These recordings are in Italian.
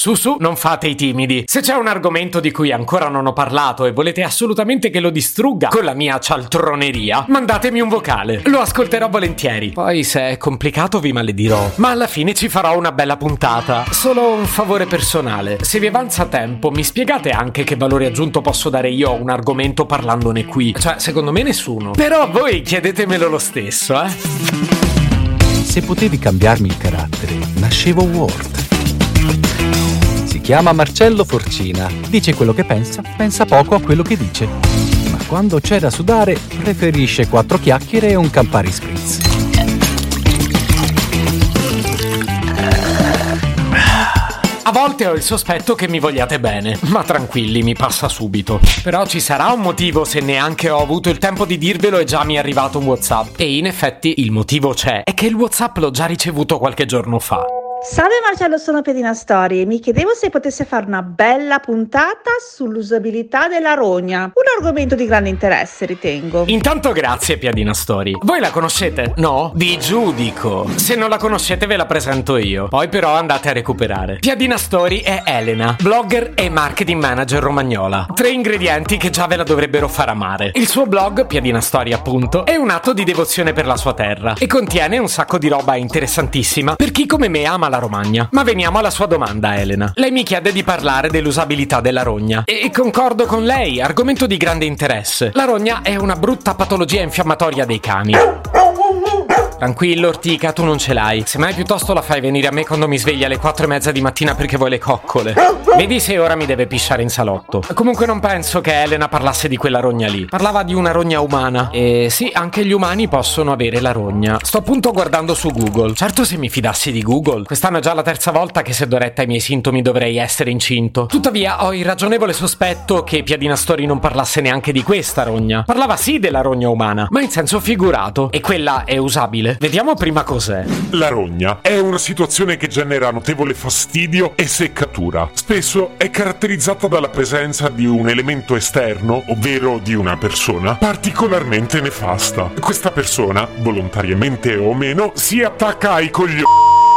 Su su, non fate i timidi. Se c'è un argomento di cui ancora non ho parlato e volete assolutamente che lo distrugga con la mia cialtroneria, mandatemi un vocale. Lo ascolterò volentieri. Poi se è complicato vi maledirò. Ma alla fine ci farò una bella puntata. Solo un favore personale. Se vi avanza tempo, mi spiegate anche che valore aggiunto posso dare io a un argomento parlandone qui. Cioè, secondo me nessuno. Però voi chiedetemelo lo stesso, eh. Se potevi cambiarmi il carattere, nascevo Ward. Chiama Marcello Forcina. Dice quello che pensa, pensa poco a quello che dice. Ma quando c'è da sudare, preferisce quattro chiacchiere e un Campari Spritz. A volte ho il sospetto che mi vogliate bene, ma tranquilli, mi passa subito. Però ci sarà un motivo se neanche ho avuto il tempo di dirvelo e già mi è arrivato un WhatsApp. E in effetti il motivo c'è, è che il WhatsApp l'ho già ricevuto qualche giorno fa. Salve Marcello, sono Pedina Story. Mi chiedevo se potesse fare una bella puntata sull'usabilità della rogna. Un argomento di grande interesse, ritengo. Intanto grazie Piadina Story. Voi la conoscete? No? Vi giudico. Se non la conoscete ve la presento io. Poi però andate a recuperare. Piadina Story è Elena, blogger e marketing manager romagnola. Tre ingredienti che già ve la dovrebbero far amare. Il suo blog, Piadina Story appunto, è un atto di devozione per la sua terra e contiene un sacco di roba interessantissima per chi come me ama la Romagna. Ma veniamo alla sua domanda, Elena. Lei mi chiede di parlare dell'usabilità della rogna. E concordo con lei, argomento di grande interesse. La rogna è una brutta patologia infiammatoria dei cani. Tranquillo, Ortica, tu non ce l'hai. Semmai piuttosto la fai venire a me quando mi svegli alle 4 e mezza di mattina perché vuoi le coccole. Vedi se ora mi deve pisciare in salotto. Comunque non penso che Elena parlasse di quella rogna lì. Parlava di una rogna umana. E sì, anche gli umani possono avere la rogna. Sto appunto guardando su Google. Certo se mi fidassi di Google. Quest'anno è già la terza volta che se do retta ai miei sintomi dovrei essere incinto. Tuttavia ho il ragionevole sospetto che Piadina Story non parlasse neanche di questa rogna. Parlava sì della rogna umana, ma in senso figurato. E quella è usabile. Vediamo prima cos'è. La rogna è una situazione che genera notevole fastidio e seccatura. Spesso è caratterizzata dalla presenza di un elemento esterno, ovvero di una persona, particolarmente nefasta. Questa persona, volontariamente o meno, si attacca ai coglioni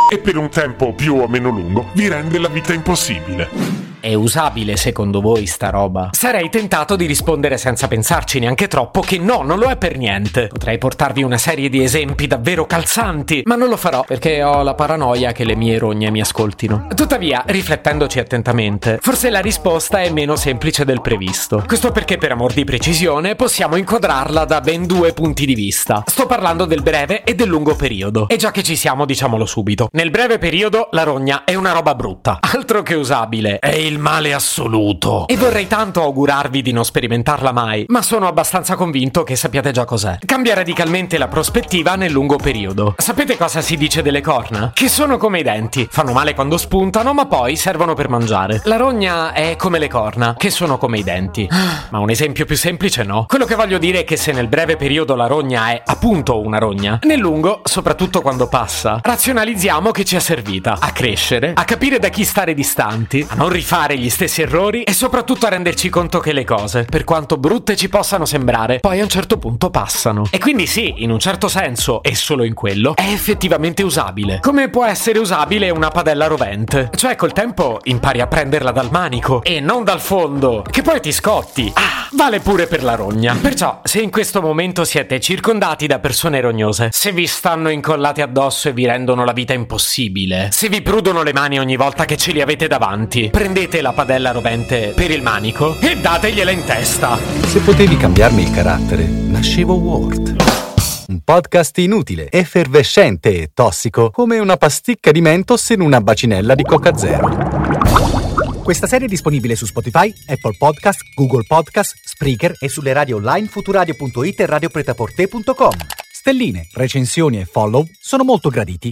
e per un tempo più o meno lungo vi rende la vita impossibile. È usabile secondo voi sta roba? Sarei tentato di rispondere senza pensarci neanche troppo che no, non lo è per niente. Potrei portarvi una serie di esempi davvero calzanti, ma non lo farò perché ho la paranoia che le mie rogne mi ascoltino. Tuttavia, riflettendoci attentamente, forse la risposta è meno semplice del previsto. Questo perché per amor di precisione possiamo inquadrarla da ben due punti di vista. Sto parlando del breve e del lungo periodo. E già che ci siamo, diciamolo subito. Nel breve periodo la rogna è una roba brutta, altro che usabile. È il male assoluto. E vorrei tanto augurarvi di non sperimentarla mai, ma sono abbastanza convinto che sappiate già cos'è. Cambia radicalmente la prospettiva nel lungo periodo. Sapete cosa si dice delle corna? Che sono come i denti. Fanno male quando spuntano, ma poi servono per mangiare. La rogna è come le corna, che sono come i denti. Ma un esempio più semplice no. Quello che voglio dire è che se nel breve periodo la rogna è appunto una rogna, nel lungo, soprattutto quando passa, razionalizziamo che ci è servita a crescere, a capire da chi stare distanti, a non rifare gli stessi errori e soprattutto a renderci conto che le cose, per quanto brutte ci possano sembrare, poi a un certo punto passano. E quindi sì, in un certo senso, e solo in quello, è effettivamente usabile. Come può essere usabile una padella rovente. Cioè col tempo impari a prenderla dal manico e non dal fondo, che poi ti scotti. Ah, vale pure per la rogna. Perciò, se in questo momento siete circondati da persone rognose, se vi stanno incollati addosso e vi rendono la vita impossibile, se vi prudono le mani ogni volta che ce li avete davanti, prendete la padella rovente per il manico e dategliela in testa. Se potevi cambiarmi il carattere, nascevo Ward. Un podcast inutile, effervescente e tossico, come una pasticca di mentos in una bacinella di Coca Zero. Questa serie è disponibile su Spotify, Apple Podcast, Google Podcast, Spreaker e sulle radio online futuradio.it e radiopretaporte.com. Stelline, recensioni e follow sono molto graditi.